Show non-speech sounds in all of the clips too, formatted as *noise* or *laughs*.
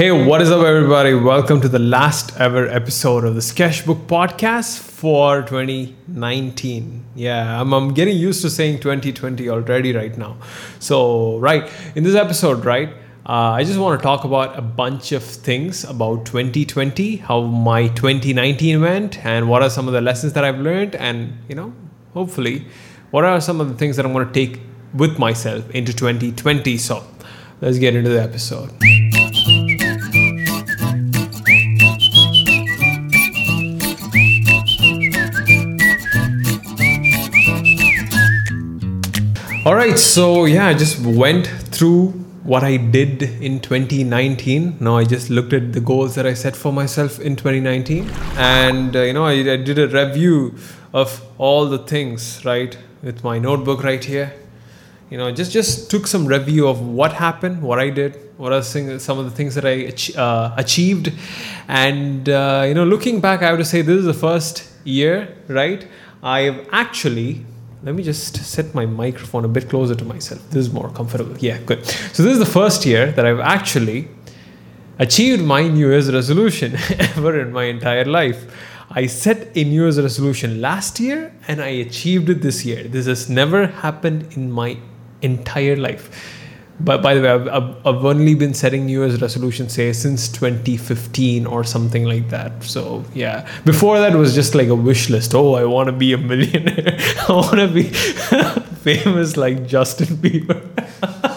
Hey, what is up, everybody? Welcome to the last ever episode of the Sketchbook Podcast for 2019. Yeah, I'm, I'm getting used to saying 2020 already right now. So, right, in this episode, right, uh, I just want to talk about a bunch of things about 2020, how my 2019 went, and what are some of the lessons that I've learned, and, you know, hopefully, what are some of the things that I'm going to take with myself into 2020. So, let's get into the episode. All right, so yeah, I just went through what I did in 2019. Now I just looked at the goals that I set for myself in 2019, and uh, you know, I, I did a review of all the things, right, with my notebook right here. You know, just just took some review of what happened, what I did, what are some of the things that I uh, achieved, and uh, you know, looking back, I have to say this is the first year, right? I've actually let me just set my microphone a bit closer to myself. This is more comfortable. Yeah, good. So this is the first year that I've actually achieved my New Year's resolution *laughs* ever in my entire life. I set a New Year's resolution last year and I achieved it this year. This has never happened in my entire life but by the way, I've, I've only been setting New Year's resolutions, say, since 2015 or something like that. So, yeah. Before that was just like a wish list. Oh, I want to be a millionaire. *laughs* I want to be *laughs* famous like Justin Bieber. *laughs*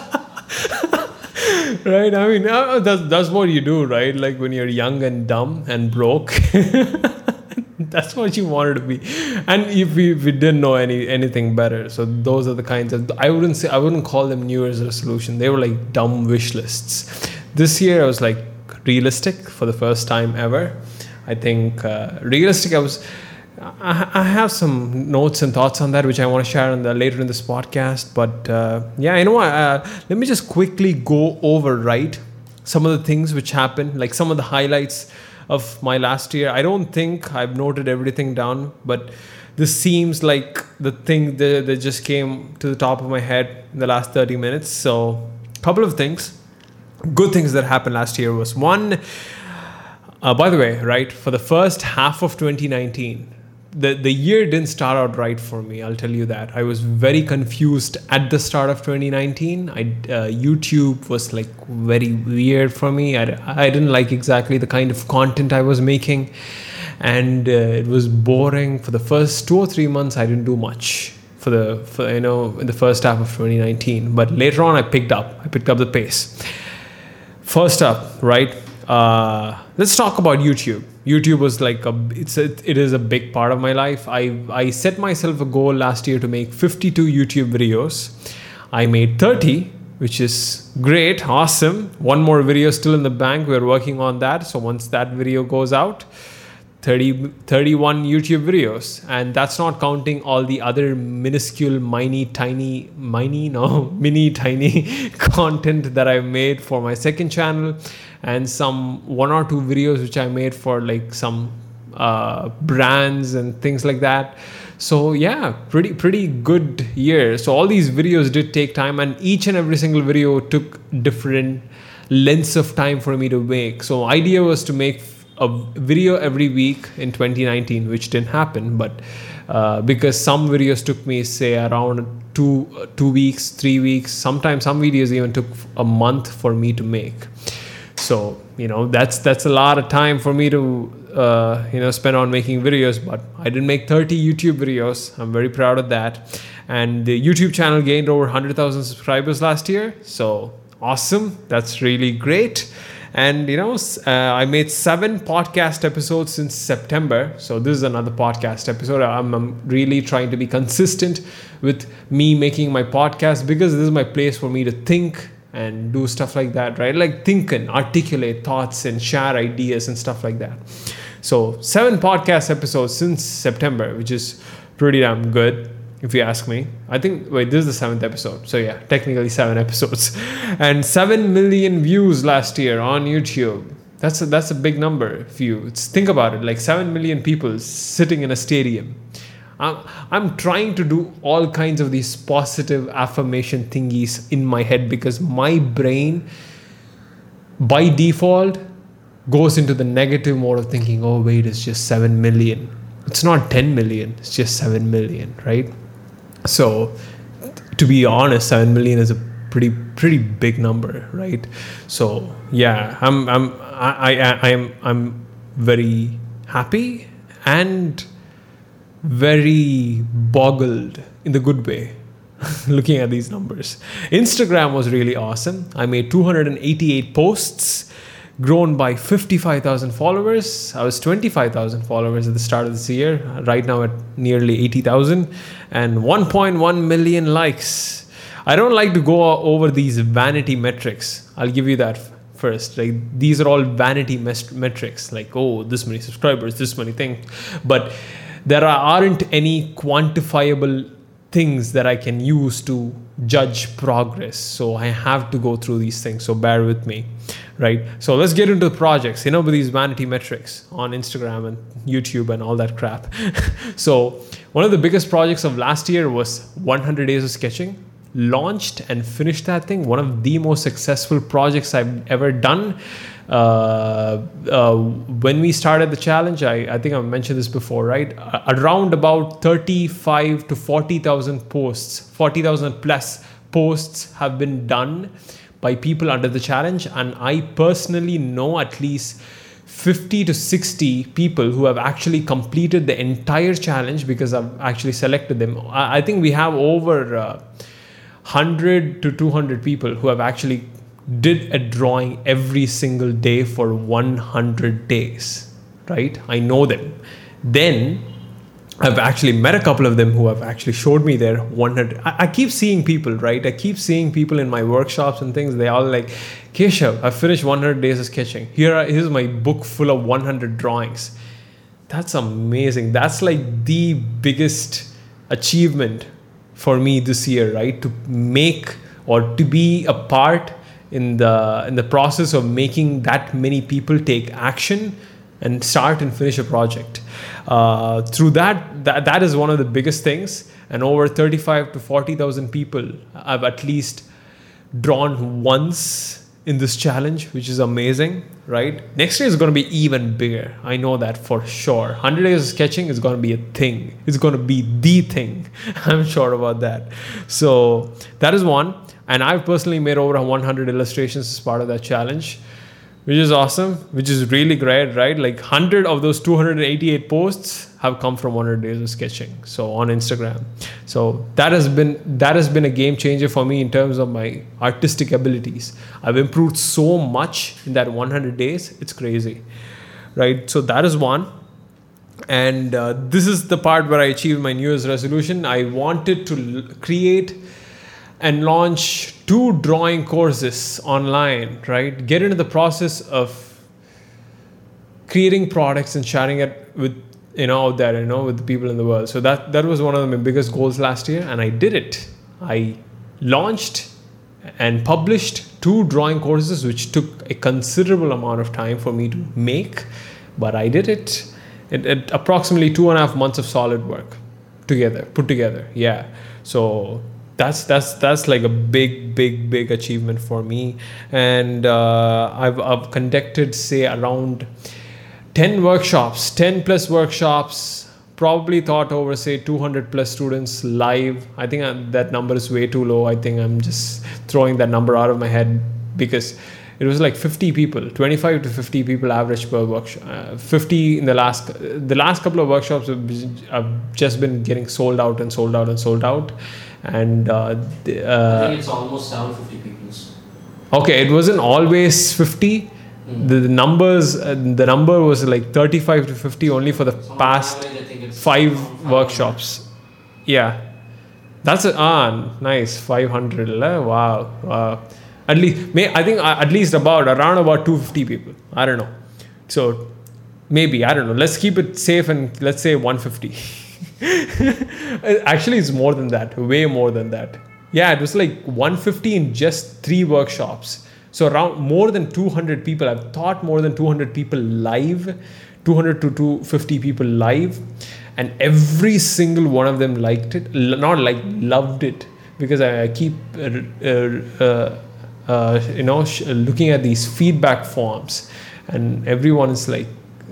right? I mean, uh, that's, that's what you do, right? Like when you're young and dumb and broke. *laughs* that's what you wanted to be and if we, we didn't know any anything better so those are the kinds of i wouldn't say i wouldn't call them new year's resolution they were like dumb wish lists this year i was like realistic for the first time ever i think uh, realistic i was I, I have some notes and thoughts on that which i want to share the, later in this podcast but uh, yeah you know what uh, let me just quickly go over right some of the things which happened like some of the highlights of my last year. I don't think I've noted everything down, but this seems like the thing that, that just came to the top of my head in the last 30 minutes. So, a couple of things, good things that happened last year was one. Uh, by the way, right, for the first half of 2019, the, the year didn't start out right for me i'll tell you that. I was very confused at the start of 2019 I, uh, youtube was like very weird for me. I, I didn't like exactly the kind of content i was making. And uh, it was boring. For the first two or three months i didn't do much for the for, you know in the first half of 2019 but later on i picked up. I picked up the pace. First up right uh, let's talk about youtube YouTube was like a it's a, it is a big part of my life. I I set myself a goal last year to make 52 YouTube videos. I made 30, which is great, awesome. One more video still in the bank. We're working on that. So once that video goes out, 30 31 YouTube videos and that's not counting all the other minuscule *laughs* mini tiny mini no mini tiny content that I made for my second channel and some one or two videos which I made for like some uh, brands and things like that. So yeah, pretty pretty good year. So all these videos did take time, and each and every single video took different lengths of time for me to make. So idea was to make a video every week in 2019, which didn't happen, but uh, because some videos took me say around two two weeks, three weeks. Sometimes some videos even took a month for me to make. So you know that's that's a lot of time for me to uh, you know spend on making videos but i didn't make 30 youtube videos. I'm very proud of that. And the youtube channel gained over 100000 subscribers last year. So awesome. That's really great and you know uh, i made seven podcast episodes since september so this is another podcast episode I'm, I'm, really trying to be consistent with me making my podcast because this is my place for me to think and do stuff like that, right? Like think and articulate thoughts and share ideas and stuff like that. So, seven podcast episodes since September, which is pretty damn good, if you ask me. I think, wait, this is the seventh episode. So, yeah, technically seven *laughs* episodes. And seven million views last year on YouTube. That's a, that's a big number if you think about it. Like seven million people sitting in a stadium I'm, I'm trying to do all kinds of these positive affirmation thingies in my head because my brain by default goes into the negative mode of thinking, oh, wait, it's just 7 million. It's not 10 million, it's just 7 million, right? So, to be honest, 7 million is a pretty pretty big number, right? So yeah, I'm I'm I, I I'm I'm very happy and very boggled in the good way *laughs* looking at these numbers. Instagram was really awesome. I made 288 posts, grown by 55,000 followers. I was 25,000 followers at the start of this year, right now at nearly 80,000, and 1.1 million likes. I don't like to go over these vanity metrics. I'll give you that first. Like these are all vanity metrics, like oh, this many subscribers, this many things, but there aren't any quantifiable things that I can use to judge progress. So I have to go through these things. So bear with me, right? So let's get into the projects. You know, with these vanity metrics on Instagram and YouTube and all that crap. *laughs* so one of the biggest projects of last year was 100 days of sketching. Launched and finished that thing. One of the most successful projects I've ever done uh, uh, when we started the challenge, I, I think I mentioned this before, right? Around about 35 to 40,000 posts, 40,000 plus posts have been done by people under the challenge. And I personally know at least 50 to 60 people who have actually completed the entire challenge because I've actually selected them. I, I think we have over uh, 100 to 200 people who have actually did a drawing every single day for 100 days, right? I know them. Then I've actually met a couple of them who have actually showed me their 100. I, I, keep seeing people, right? I keep seeing people in my workshops and things. They all like, Keshav, I finished 100 days of sketching. Here, here's my book full of 100 drawings. That's amazing. That's like the biggest achievement for me this year, right? To make or to be a part in the in the process of making that many people take action and start and finish a project. Uh, through that, that, that is one of the biggest things. And over 35 to 40,000 people I've at least drawn once in this challenge, which is amazing, right? Next year is going to be even bigger. I know that for sure. 100 days of sketching is going to be a thing. It's going to be the thing. *laughs* I'm sure about that. So that is one. And I've personally made over 100 illustrations as part of that challenge, which is awesome, which is really great, right? Like 100 of those 288 posts have come from 100 days of sketching. So on Instagram. So that has been that has been a game changer for me in terms of my artistic abilities. I've improved so much in that 100 days. It's crazy, right? So that is one and uh, this is the part where I achieved my New Year's resolution. I wanted to l- create and launch two drawing courses online, right? Get into the process of creating products and sharing it with you know out there, you know, with the people in the world. So that that was one of my biggest goals last year, and I did it. I launched and published two drawing courses, which took a considerable amount of time for me to make, but I did it. It, it approximately two and a half months of solid work together, put together. Yeah. So that's that's that's like a big big big achievement for me and uh, I've, I've conducted say around 10 workshops 10 plus workshops probably thought over say 200 plus students live i think I'm, uh, that number is way too low i think i'm just throwing that number out of my head because it was like 50 people 25 to 50 people average per workshop uh, 50 in the last the last couple of workshops have, have just been getting sold out and sold out and sold out and uh, the, uh, I think it's almost 750 people. Okay, it wasn't always 50. Mm. The, the, numbers, uh, the number was like 35 to 50 only for the past five workshops. Yeah, that's a, ah nice 500. Wow, wow. At least, may I think uh, at least about around about 250 people. I don't know. So maybe I don't know. Let's keep it safe and let's say 150. *laughs* Actually, it's more than that, way more than that. Yeah, it was like 150 in just three workshops. So around more than 200 people. I've taught more than 200 people live, 200 to 250 people live, and every single one of them liked it. Not like loved it because I keep uh, uh, uh, uh, you know, sh- looking at these feedback forms, and everyone is like,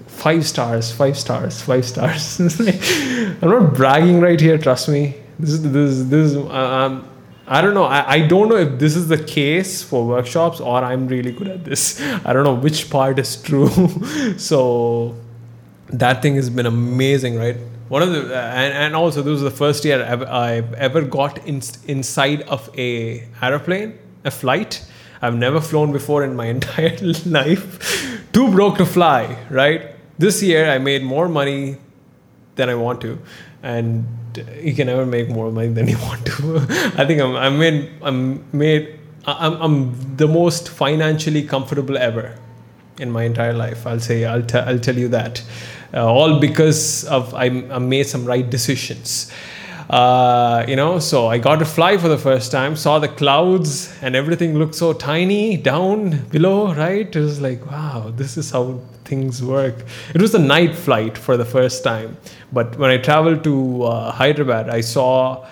five stars, five stars, five stars. *laughs* I'm not bragging right here. Trust me. This is this is this is. Uh, um, I don't know. I, I don't know if this is the case for workshops or I'm really good at this. I don't know which part is true. *laughs* so that thing has been amazing, right? One of the and, and also this was the first year I've, I've ever got in, inside of a aeroplane, a flight. I've never flown before in my *laughs* entire life. Too broke to fly, right? This year I made more money than I want to, and you can never make more money than you want to. *laughs* I think I'm I'm made I'm made I'm I'm the most financially comfortable ever in my entire life. I'll say I'll t- I'll tell you that, uh, all because of I, I made some right decisions. Uh, you know, so I got to fly for the first time, saw the clouds, and everything looked so tiny down below, right? It was like, wow, this is how things work. It was a night flight for the first time, but when I traveled to uh, Hyderabad, I saw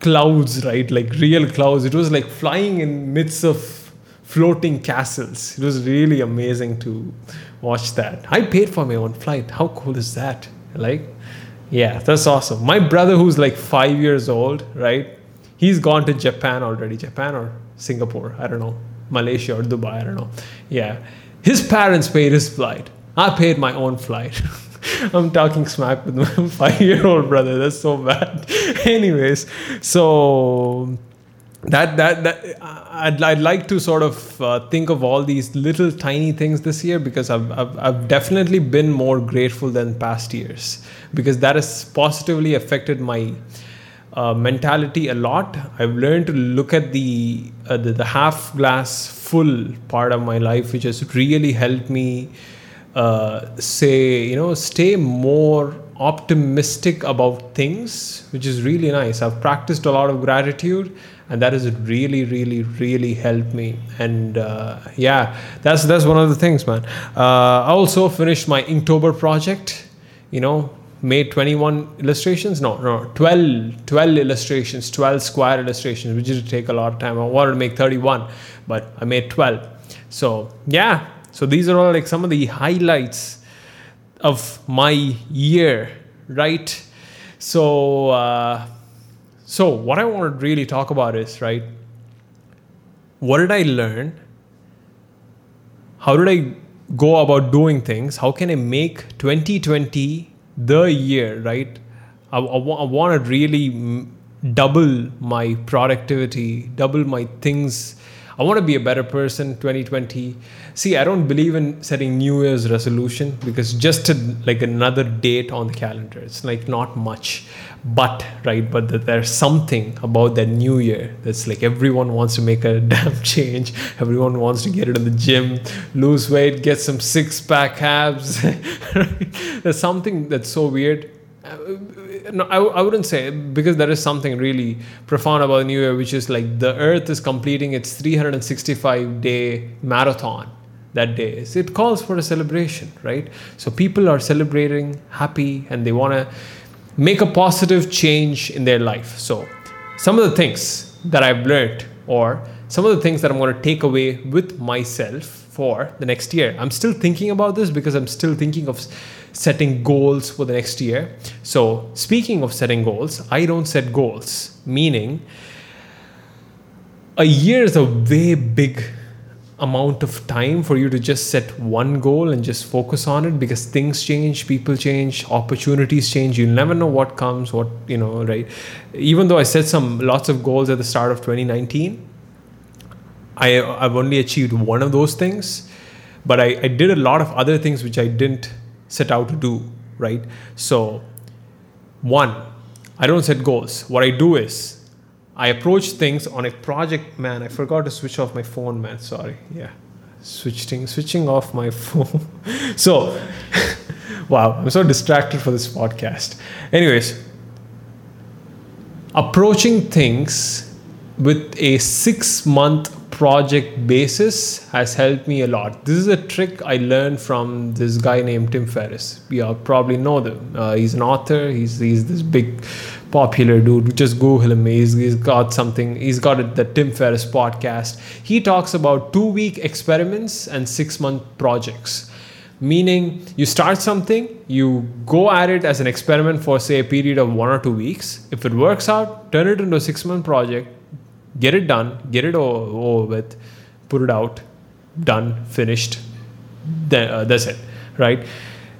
clouds, right? Like real clouds. It was like flying in midst of floating castles. It was really amazing to watch that. I paid for my own flight. How cool is that? Like, yeah, that's awesome. My brother, who's like five years old, right? He's gone to Japan already. Japan or Singapore, I don't know. Malaysia or Dubai, I don't know. Yeah. His parents paid his flight. I paid my own flight. *laughs* I'm talking smack with my *laughs* five year old brother. That's so bad. *laughs* Anyways, so that that that I'd, I'd like to sort of uh, think of all these little tiny things this year because I've, I've I've definitely been more grateful than past years because that has positively affected my uh, mentality a lot. I've learned to look at the, uh, the the half glass full part of my life, which has really helped me uh, say you know stay more optimistic about things, which is really nice. I've practiced a lot of gratitude and that has really really really helped me. And uh, yeah that's that's one of the things man. Uh, i also finished my inktober project you know made 21 illustrations. No no 12 12 illustrations 12 square illustrations which did take a lot of time. I wanted to make 31 but i made 12 so yeah. So these are all like some of the highlights of my year right so uh, so, what I want to really talk about is right, what did I learn? How did I go about doing things? How can I make 2020 the year, right? I, want to really double my productivity, double my things I want to be a better person 2020. See, I don't believe in setting New Year's resolution because just like another date on the calendar, it's like not much. But, right, but the, there's something about that new year that's like everyone wants to make a *laughs* damn change. Everyone wants to get it in the gym, lose weight, get some six pack abs. *laughs* there's something that's so weird uh, no, I, I wouldn't say because there is something really profound about new year, which is like the Earth is completing its 365 day marathon that day. So it calls for a celebration, right? So people are celebrating, happy, and they want to make a positive change in their life. So some of the things that I've learned, or some of the things that I'm going to take away with myself for the next year. I'm still thinking about this because I'm still thinking of setting goals for the next year. So, speaking of setting goals, I don't set goals, meaning a year is a way big amount of time for you to just set one goal and just focus on it because things change, people change, opportunities change. You'll never know what comes, what, you know, right? Even though I set some lots of goals at the start of 2019, I, I've only achieved one of those things, but I, I did a lot of other things which I didn't set out to do, right? So, one, I don't set goals. What I do is I approach things on a project. Man, I forgot to switch off my phone, man. Sorry. Yeah. Switching, switching off my *laughs* phone. so, *laughs* wow, I'm so distracted for this podcast. Anyways, approaching things with a six month project basis has helped me a lot. This is a trick I learned from this guy named Tim Ferriss. You all probably know them. Uh, he's an author. He's he's this big popular dude. Just Google him. He's, he's got something. He's got the Tim Ferriss podcast. He talks about two week experiments and six month projects. Meaning, you start something, you go at it as an experiment for say a period of one or two weeks. If it works out, turn it into a six month project get it done, get it over, with, put it out, done, finished. Then, uh, that's it, right?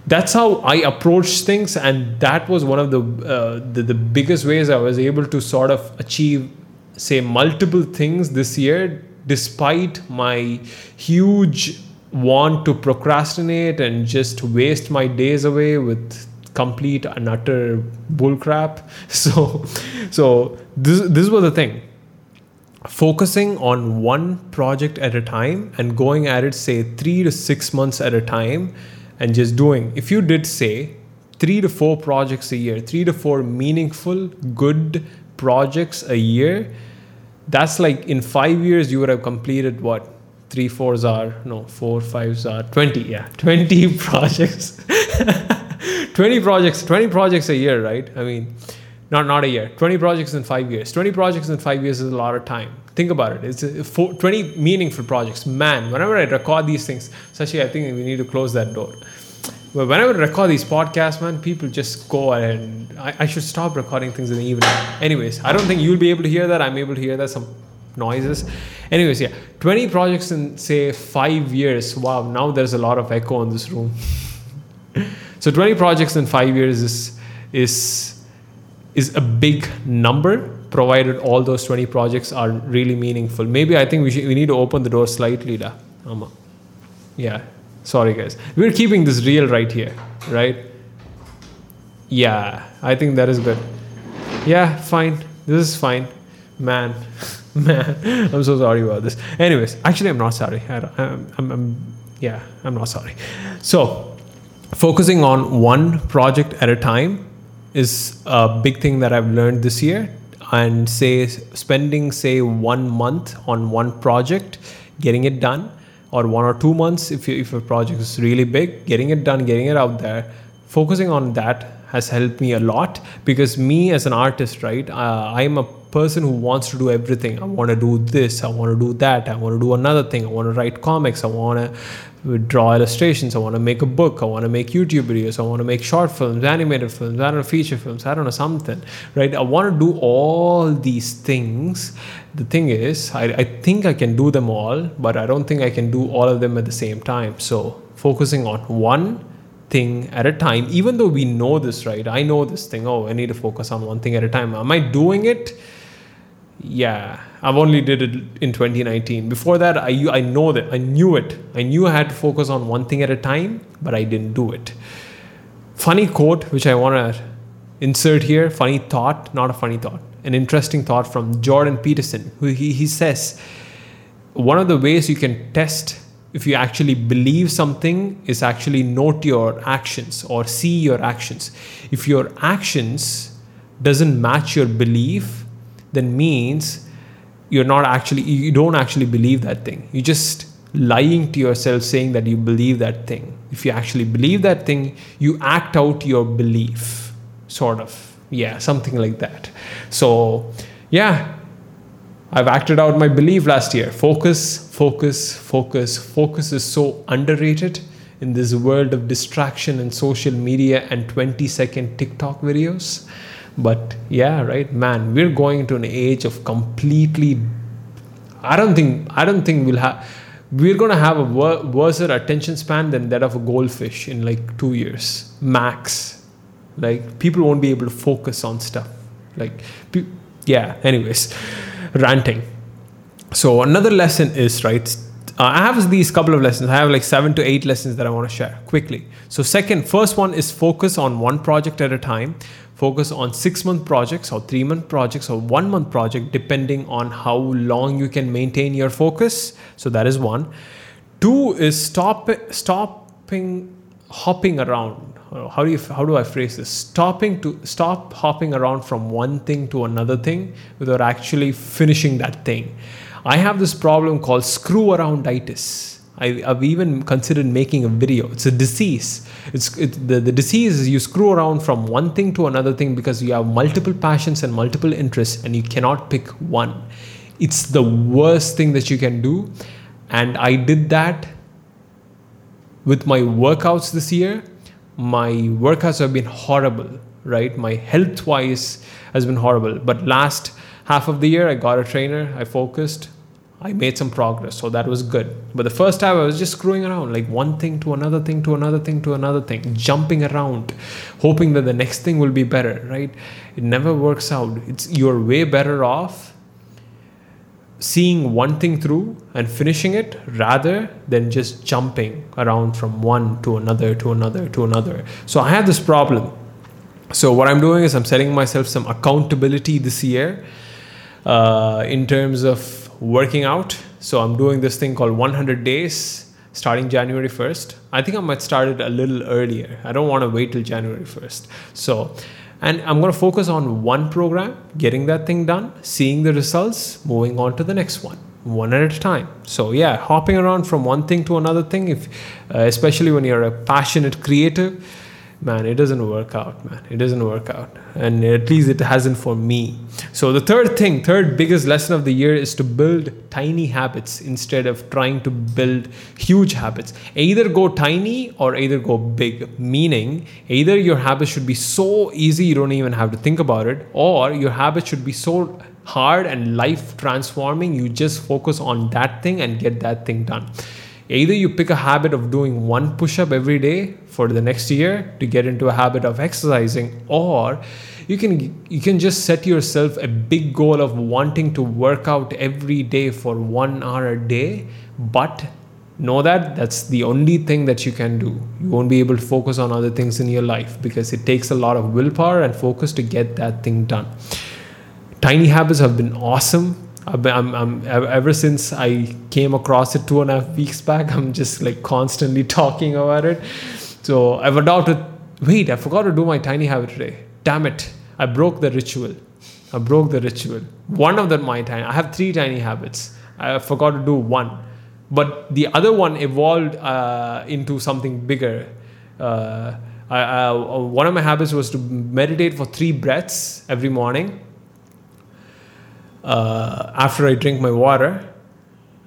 That's how I approach things, and that was one of the, uh, the the biggest ways I was able to sort of achieve, say, multiple things this year, despite my huge want to procrastinate and just waste my days away with complete and utter bullcrap. *laughs* So, so this this was the thing focusing on one project at a time and going at it say 3 to 6 months at a time and just doing. If you did say 3 to 4 projects a year 3 to 4 meaningful good projects a year that's like in 5 years you would have completed what? 3 4s are no 4 5s are 20 yeah *laughs* 20 projects. *laughs* 20 projects 20 projects a year right? I mean not not a year 20 projects in five years 20 projects in five years is a lot of time think about it it's a, four, 20 meaningful projects man whenever i record these things sashi i think we need to close that door but whenever I record these podcasts, man, people just go and I, I should stop recording things in the evening. Anyways, I don't think you'll be able to hear that. I'm able to hear that some noises. Anyways, yeah, 20 projects in say five years. Wow, now there's a lot of echo in this room. *laughs* so 20 projects in five years is is is a big number provided all those 20 projects are really meaningful. Maybe i think we, should, we need to open the door slightly da. Yeah. Sorry guys. We're keeping this real right here right? Yeah. I think that is good. Yeah fine. This is fine. Man. *laughs* Man. I'm so sorry about this. Anyways actually i'm not sorry. I am I'm, I'm yeah i'm not sorry. So focusing on one project at a time is a big thing that I've learned this year. And say spending say one month on one project, getting it done, or one or two months if you, if a project is really big, getting it done, getting it out there, focusing on that has helped me a lot because me as an artist, right? Uh, I'm a person who wants to do everything. I want to do this, I want to do that, I want to do another thing, I want to write comics, I want to draw illustrations, I want to make a book, I want to make YouTube videos, I want to make short films, animated films, I don't know, feature films, I don't know, something, right? I want to do all these things. The thing is, I, I think I can do them all, but I don't think I can do all of them at the same time. So, focusing on one thing at a time, even though we know this, right? I know this thing, oh, I need to focus on one thing at a time. Am I doing it? Yeah i've only did it in 2019 before that i i know that i knew it. I knew i had to focus on one thing at a time but i didn't do it. Funny quote which i want to insert here funny thought not a funny thought an interesting thought from jordan peterson who he, he says one of the ways you can test if you actually believe something is actually note your actions or see your actions. If your actions doesn't match your belief then means you're not actually you don't actually believe that thing. You're just lying to yourself saying that you believe that thing. If you actually believe that thing you act out your belief sort of. Yeah something like that. So yeah. I've acted out my belief last year. Focus focus focus. Focus is so underrated in this world of distraction and social media and 20 second tiktok videos but yeah right man we're going into an age of completely i don't think i don't think we'll have we're to have a wor- worse attention span than that of a goldfish in like 2 years max like people won't be able to focus on stuff like pe- yeah anyways ranting so another lesson is right uh, I have these couple of lessons. I have like seven to eight lessons that I want to share quickly. So, second, first one is focus on one project at a time focus on six month projects or three month projects or one month project depending on how long you can maintain your focus. So that is one. Two is stop stopping hopping around. Uh, how do you how do i phrase this? Stopping to stop hopping around from one thing to another thing without actually finishing that thing. I have this problem called screw arounditis. I, I've even considered making a video. It's a disease. It's it, the, the disease is you screw around from one thing to another thing because you have multiple passions and multiple interests and you cannot pick one. It's the worst thing that you can do. And I did that with my workouts this year. My workouts have been horrible, right? My health wise has been horrible. But last half of the year, I got a trainer, I focused, I made some progress, so that was good. But the first time I was just screwing around, like one thing to another thing to another thing to another thing, jumping around, hoping that the next thing will be better, right? It never works out. It's you're way better off seeing one thing through and finishing it rather than just jumping around from one to another to another to another. So I had this problem. So what I'm doing is I'm setting myself some accountability this year uh, in terms of working out. So I'm doing this thing called 100 days starting January 1st. I think I might start it a little earlier. I don't want to wait till January 1st. So, and I'm going to focus on one program, getting that thing done, seeing the results, moving on to the next one one at a time so yeah hopping around from one thing to another thing if uh, especially when you're a passionate creative man it doesn't work out man. It doesn't work out. And at least it hasn't for me. So the third thing third biggest lesson of the year is to build tiny habits instead of trying to build huge habits. Either go tiny or either go big. Meaning either your habits should be so easy you don't even have to think about it or your habits should be so hard and life transforming you just focus on that thing and get that thing done either you pick a habit of doing one push up every day for the next year to get into a habit of exercising or you can you can just set yourself a big goal of wanting to work out every day for 1 hour a day but know that that's the only thing that you can do. You won't be able to focus on other things in your life because it takes a lot of willpower and focus to get that thing done. Tiny habits have been awesome I'm, I'm, I'm, ever since I came across it two and a half weeks back, I'm just like constantly *laughs* talking about it. So I've adopted. Wait, I forgot to do my tiny habit today. Damn it! I broke the ritual. I broke the ritual. One of them, my tiny. I have three tiny habits. I forgot to do one, but the other one evolved uh, into something bigger. Uh, I, I, one of my habits was to meditate for three breaths every morning uh, after I drink my water,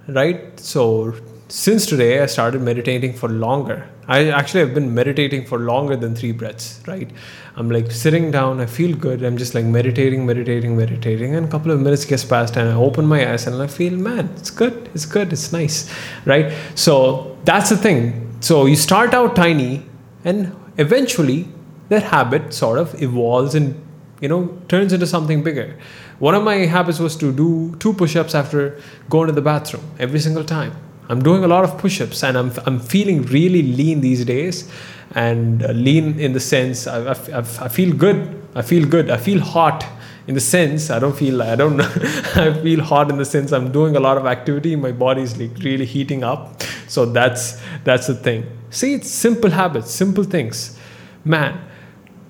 right? So since today, I started meditating for longer. I actually have been meditating for longer than three breaths, right? I'm like sitting down, I feel good. I'm just like meditating, meditating, meditating, and a couple of minutes gets past, and I open my eyes and I feel, man, it's good, it's good, it's nice, right? So that's the thing. So you start out tiny, and eventually that habit sort of evolves and you know turns into something bigger one of my habits was to do two push-ups after going to the bathroom every single time. I'm doing a lot of push-ups and I'm, I'm feeling really lean these days and uh, lean in the sense I, I, I feel good. I feel good. I feel hot in the sense I don't feel I don't *laughs* I feel hot in the sense I'm doing a lot of activity. My body's like really heating up. So that's that's the thing. See, it's simple habits, simple things. Man,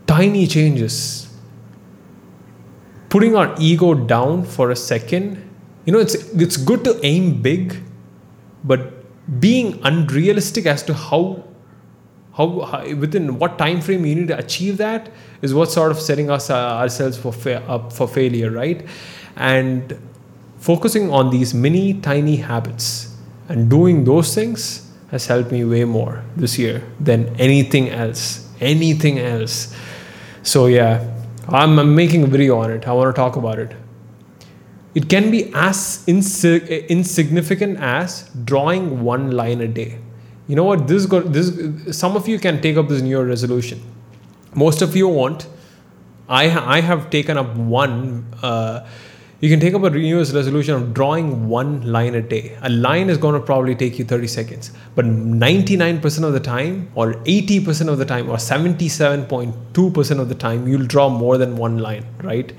tiny changes putting our ego down for a second you know it's it's good to aim big but being unrealistic as to how how, how within what time frame you need to achieve that is what sort of setting us uh, ourselves for fa- up for failure right? And focusing on these mini tiny habits and doing those things has helped me way more this year than anything else anything else. So yeah I'm, I'm making a video on it. I want to talk about it. It can be as insi- insignificant as drawing one line a day. You know what? This got this. Some of you can take up this New Year resolution. Most of you won't. I I have taken up one. Uh, you can take up a New Year's resolution of drawing one line a day. A line is going to probably take you 30 seconds, but 99% of the time, or 80% of the time, or 77.2% of the time, you'll draw more than one line, right?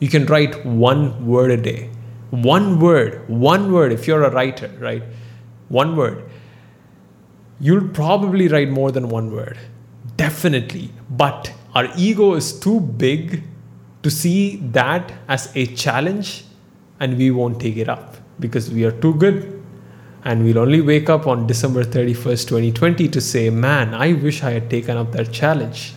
You can write one word a day. One word, one word, if you're a writer, right? One word. You'll probably write more than one word. Definitely. But our ego is too big to see that as a challenge and we won't take it up because we are too good. And we'll only wake up on December 31st, 2020 to say, man, I wish I had taken up that challenge.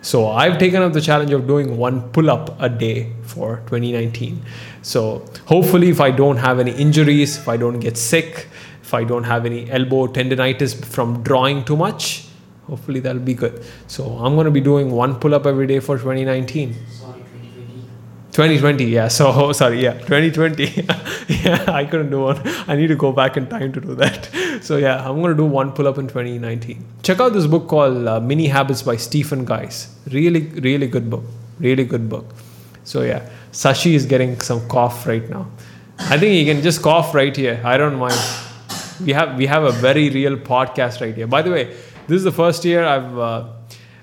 So I've taken up the challenge of doing one pull up a day for 2019. So hopefully, if I don't have any injuries, if I don't get sick, if I don't have any elbow tendonitis from drawing too much, hopefully that'll be good. So I'm going to be doing one pull up every day for 2019. Sorry, 2020. 2020, yeah. So oh, *laughs* sorry, yeah, 2020. *laughs* yeah, I couldn't do one. I need to go back in time to do that. *laughs* So yeah, I'm gonna do one pull up in 2019. Check out this book called uh, Mini Habits by Stephen Guise. Really, really good book. Really good book. So yeah, Sashi is getting some cough right now. I think he can just cough right here. I don't mind. We have we have a very real podcast right here. By the way, this is the first year I've uh,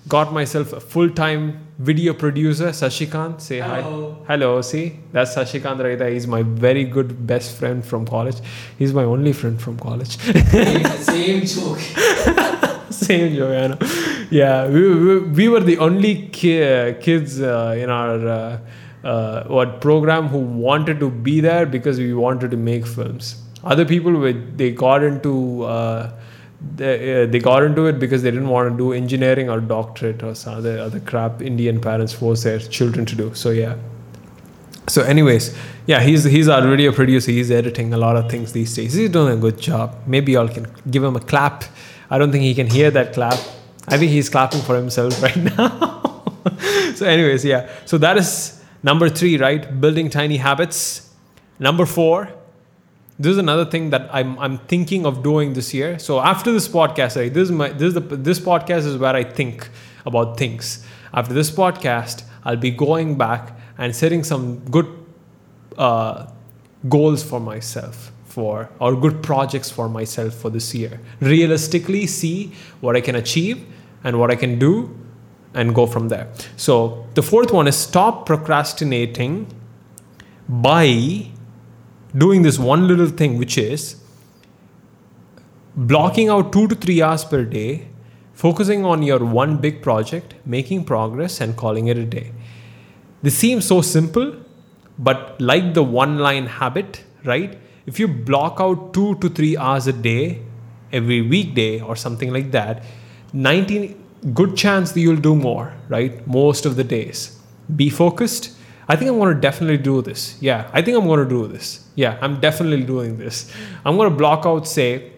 got myself a full time video producer, Sashikant. Say hi. Hello. Hello, see, that's Sashikant right there. He's my very good best friend from college. He's my only friend from college. Same, same joke. *laughs* Same Joanna. Yeah, we, we, we were the only ki- kids uh, in our uh, uh, what program who wanted to be there because we wanted to make films. Other people were they got into uh, they, uh, they got into it because they didn't want to do engineering or doctorate or some other other crap Indian parents force their children to do. So yeah. So, anyways, yeah, he's he's our video producer. He's editing a lot of things these days. He's doing a good job. Maybe y'all can give him a clap. I don't think he can hear that clap. I think he's clapping for himself *laughs* right now. so, anyways, yeah. So that is number three, right? Building tiny habits. Number four. This is another thing that I'm I'm thinking of doing this year. So after this podcast, this is my this is the this podcast is where I think about things. After this podcast, I'll be going back and setting some good uh, goals for myself for or good projects for myself for this year. Realistically, see what I can achieve and what I can do, and go from there. So the fourth one is stop procrastinating by doing this one little thing, which is blocking out two to three hours per day, focusing on your one big project, making progress, and calling it a day. This seems so simple, but like the one line habit, right? If you block out two to three hours a day every weekday or something like that, 19 good chance that you'll do more, right? Most of the days. Be focused. I think I'm going to definitely do this. Yeah, I think I'm going to do this. Yeah, I'm definitely doing this. I'm going to block out, say,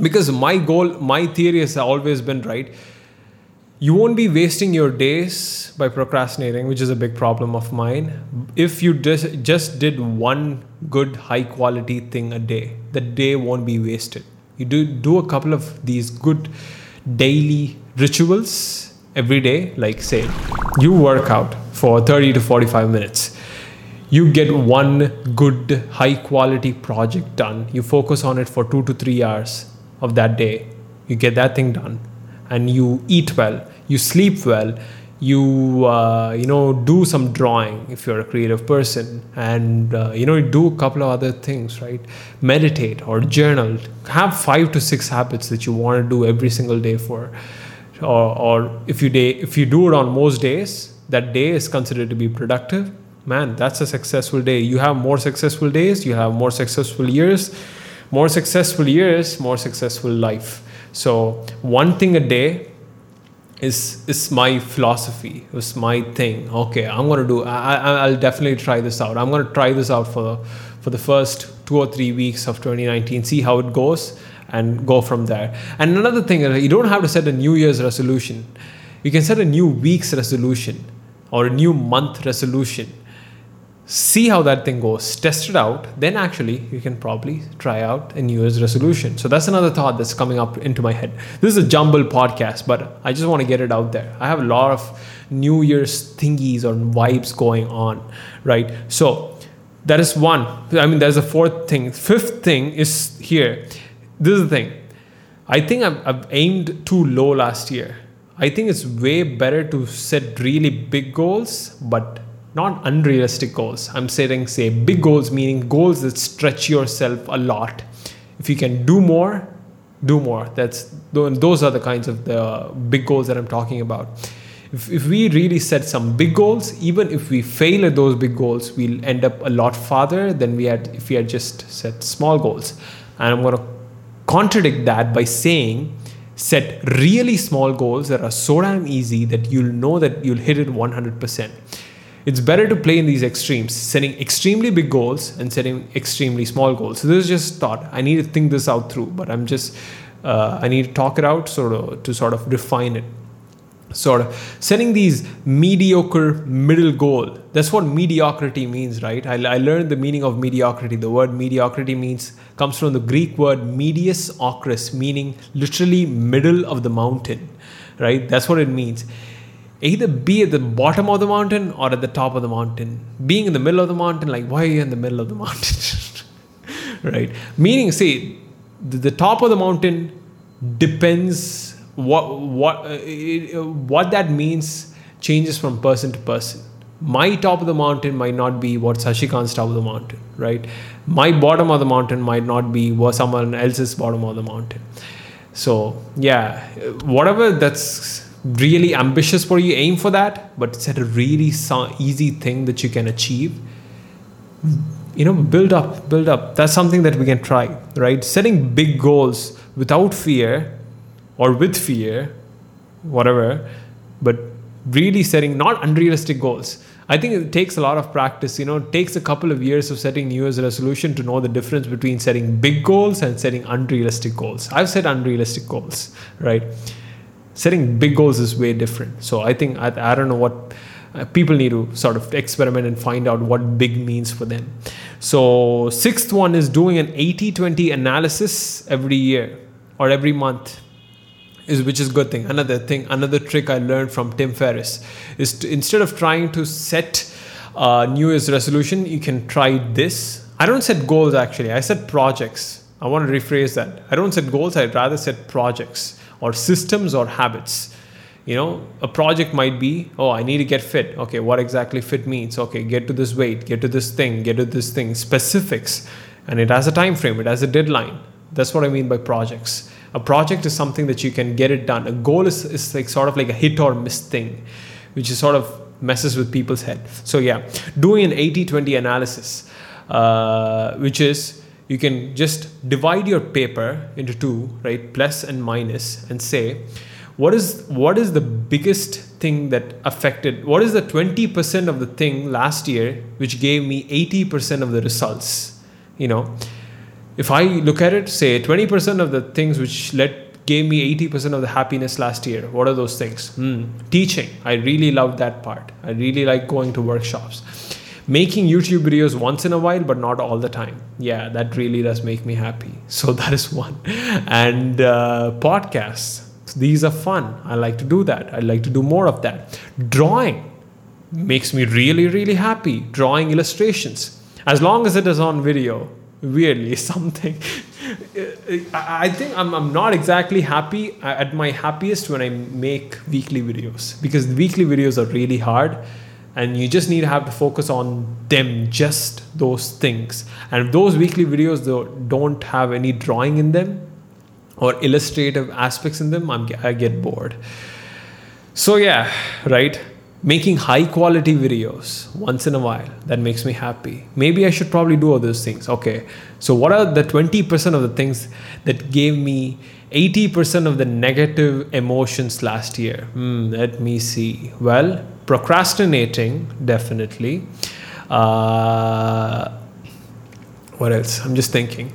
because my goal, my theory has always been right. You won't be wasting your days by procrastinating, which is a big problem of mine. If you just, just did one good, high quality thing a day, the day won't be wasted. You do, do a couple of these good daily rituals every day, like say, you work out for 30 to 45 minutes. You get one good, high quality project done. You focus on it for two to three hours of that day. You get that thing done and you eat well, you sleep well, you uh, you know do some drawing if you're a creative person, and uh, you know do a couple of other things, right? Meditate or journal. Have five to six habits that you want to do every single day for, or, or if you day if you do it on most days, that day is considered to be productive. Man, that's a successful day. You have more successful days. You have more successful years. More successful years, more successful life. So one thing a day is is my philosophy. It's my thing. Okay, I'm gonna do. I, I I'll definitely try this out. I'm gonna try this out for for the first two or three weeks of 2019. See how it goes and go from there. And another thing, uh, you don't have to set a New Year's resolution. You can set a new week's resolution or a new month resolution see how that thing goes, test it out, then actually you can probably try out a New Year's resolution. So that's another thought that's coming up into my head. This is a jumble podcast, but I just want to get it out there. I have a lot of New Year's thingies or vibes going on, right? So that is one. I mean, there's a fourth thing. Fifth thing is here. This is the thing. I think I've, I've aimed too low last year. I think it's way better to set really big goals, but not unrealistic goals. I'm saying, say, big goals, meaning goals that stretch yourself a lot. If you can do more, do more. That's those are the kinds of the big goals that I'm talking about. If if, we really set some big goals, even if we fail at those big goals, we'll end up a lot farther than we had if we had just set small goals. And I'm to contradict that by saying set really small goals that are so damn easy that you'll know that you'll hit it 100%. It's better to play in these extremes, setting extremely big goals and setting extremely small goals. So this is just thought. I need to think this out through, but I'm just uh, I need to talk it out sort of to sort of refine it sort of setting these mediocre middle goal. That's what mediocrity means right? I, I, learned the meaning of mediocrity. The word mediocrity means comes from the greek word medius ocris meaning literally middle of the mountain right? That's what it means. Either be at the bottom of the mountain or at the top of the mountain. Being in the middle of the mountain like why are you in the middle of the mountain? *laughs* Right. Meaning say the, the top of the mountain depends what what uh, what that means changes from person to person my top of the mountain might not be what Sashikant's top of the mountain, right? My bottom of the mountain might not be what someone else's bottom of the mountain. So yeah, whatever that's really ambitious for you, aim for that, but set a really easy thing that you can achieve. You know, build up, build up. That's something that we can try, right? Setting big goals without fear or with fear, whatever, but really setting not unrealistic goals. I think it takes a lot of practice. You know, it takes a couple of years of setting New Year's resolution to know the difference between setting big goals and setting unrealistic goals. I've set unrealistic goals, right? Setting big goals is way different. So I think I, I don't know what uh, people need to sort of experiment and find out what big means for them. So sixth one is doing an 80-20 analysis every year or every month is which is good thing. Another thing another trick i learned from tim ferriss is to, instead of trying to set a new year's resolution you can try this. I don't set goals actually. I set projects. I want to rephrase that. I don't set goals. I'd rather set projects or systems or habits. You know a project might be oh i need to get fit. Okay what exactly fit means? Okay get to this weight get to this thing get to this thing. Specifics. And it has a time frame. It has a deadline. That's what i mean by projects a project is something that you can get it done. A goal is, is like sort of like a hit or miss thing which is sort of messes with people's head. So yeah doing an 80-20 analysis uh, which is you can just divide your paper into two right plus and minus and say what is what is the biggest thing that affected what is the 20% of the thing last year which gave me 80% of the results you know if I look at it, say 20% of the things which led gave me 80% of the happiness last year. What are those things? Hmm. Teaching. I really love that part. I really like going to workshops. Making YouTube videos once in a while, but not all the time. Yeah, that really does make me happy. *laughs* So that is one. And uh, podcasts. These are fun. I like to do that. I like to do more of that. Drawing makes me really, really happy. Drawing illustrations. As long as it is on video, weirdly *laughs* something. I think I'm, I'm not exactly happy uh, at my happiest when i make weekly videos. Because weekly videos are really hard and you just need to have to focus on them just those things. And if those weekly videos though don't have any drawing in them or illustrative aspects in them I'm, i get bored. So yeah right making high quality videos once in a while that makes me happy. Maybe i should probably do all those things. Okay so what are the 20% of the things that gave me 80% of the negative emotions last year? Hmm, let me see. Well procrastinating definitely. Uh, what else? I'm just thinking.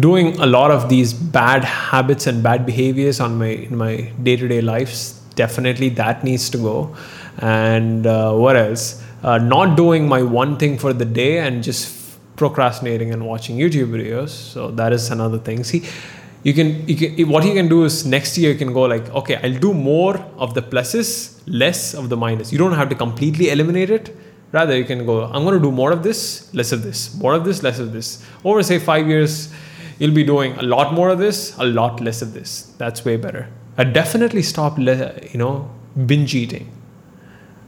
Doing a lot of these bad habits and bad behaviors on my in my day-to-day lives definitely that needs to go and uh, what else? Uh, not doing my one thing for the day and just procrastinating and watching youtube videos. So that is another thing. See you can, you can what you can do is next year you can go like okay i'll do more of the pluses less of the minus. You don't have to completely eliminate it. Rather you can go i'm going to do more of this less of this more of this less of this. Over say five years you'll be doing a lot more of this a lot less of this. That's way better. I definitely stop you know binge eating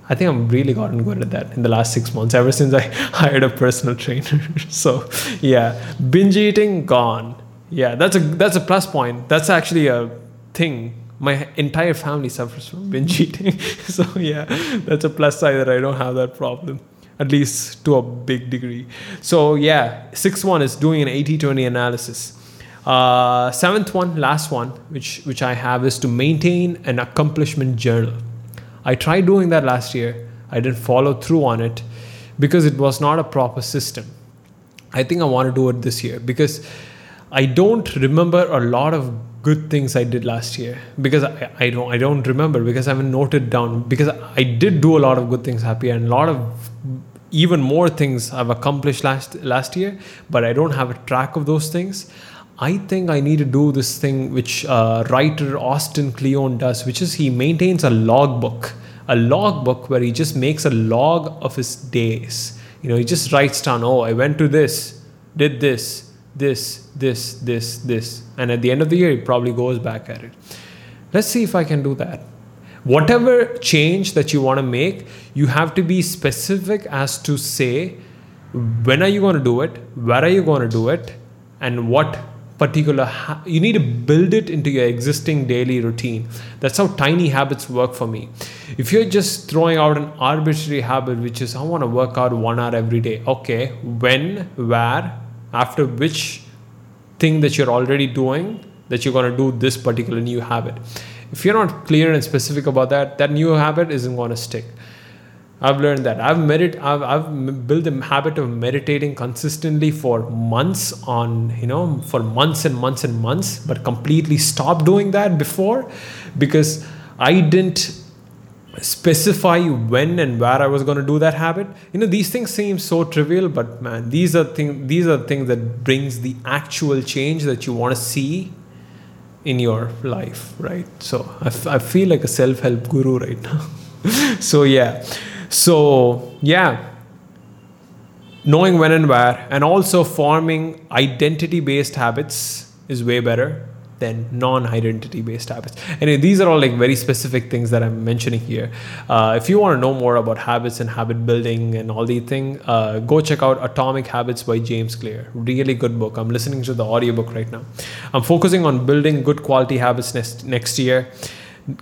I think I'm really gotten good at that in the last six months, ever since I *laughs* hired a personal trainer. *laughs* so yeah, binge eating gone. Yeah, that's a that's a plus point. That's actually a thing My entire family suffers from binge *laughs* eating. so, yeah, that's a plus side that I don't have that problem, at least to a big degree. So, yeah, sixth one is doing an 80 20 analysis. Uh, seventh one, last one, which, which I have is to maintain an accomplishment journal. I tried doing that last year. I didn't follow through on it because it was not a proper system. I think I want to do it this year because I don't remember a lot of good things I did last year because I, I don't I don't remember because I haven't noted down because I did do a lot of good things happy and a lot of even more things I've accomplished last last year, but I don't have a track of those things. I think I need to do this thing which uh, writer Austin Kleon does, which is he maintains a logbook, a logbook where he just makes a log of his days. You know, he just writes down, oh, I went to this, did this, this, this, this, this, and at the end of the year, he probably goes back at it. Let's see if I can do that. Whatever change that you want to make, you have to be specific as to say when are you going to do it, where are you going to do it, and what particular ha- you need to build it into your existing daily routine. That's how tiny habits work for me. If you're just throwing out an arbitrary habit which is i want to work out one hour every day okay when where after which thing that you're already doing that you're going to do this particular new habit. If you're not clear and specific about that that new habit isn't going to stick I've learned that. I've medit- I've, I've built a habit of meditating consistently for months on, you know, for months and months and months, but completely stopped doing that before because I didn't specify when and where I was going to do that habit. You know, these things seem so trivial, but man, these are things these are things that brings the actual change that you want to see in your life, right? So I, f- I feel like a self-help guru right now. *laughs* so yeah. So, yeah, knowing when and where, and also forming identity based habits is way better than non identity based habits. Anyway, these are all like very specific things that I'm mentioning here. Uh, if you want to know more about habits and habit building and all these things, uh, go check out Atomic Habits by James Clear. Really good book. I'm listening to the audiobook right now. I'm focusing on building good quality habits next, next year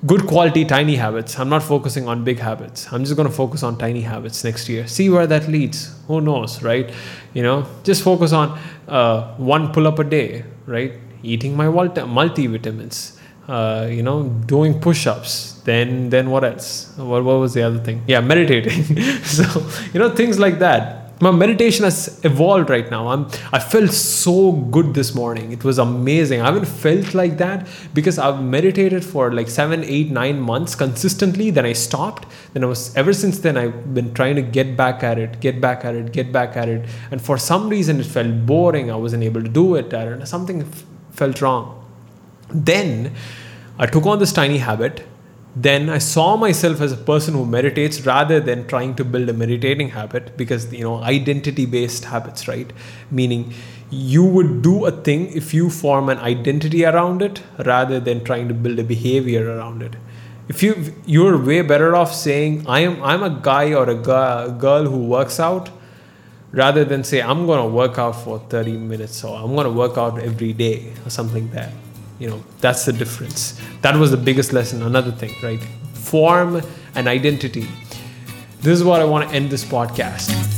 good quality tiny habits. I'm not focusing on big habits. I'm just going to focus on tiny habits next year. See where that leads. Who knows, right? You know, just focus on uh, one pull up a day, right? Eating my multivitamins. Uh, you know, doing push-ups. Then, then what else? What, what was the other thing? Yeah, meditating. *laughs* so, you know, things like that my meditation has evolved right now. I'm i felt so good this morning. It was amazing. I haven't felt like that because i've meditated for like seven eight nine months consistently. Then i stopped. Then i was ever since then i've been trying to get back at it get back at it get back at it. And for some reason it felt boring. I wasn't able to do it. Something f- felt wrong. Then i took on this tiny habit then I saw myself as a person who meditates rather than trying to build a meditating habit because you know identity based habits right? Meaning you would do a thing if you form an identity around it rather than trying to build a behavior around it. If you you're way better off saying I am I'm a guy or a girl who works out rather than say I'm going to work out for 30 minutes or I'm going to work out every day or something like that you know that's the difference. That was the biggest lesson. Another thing right? Form an identity. This is what i want to end this podcast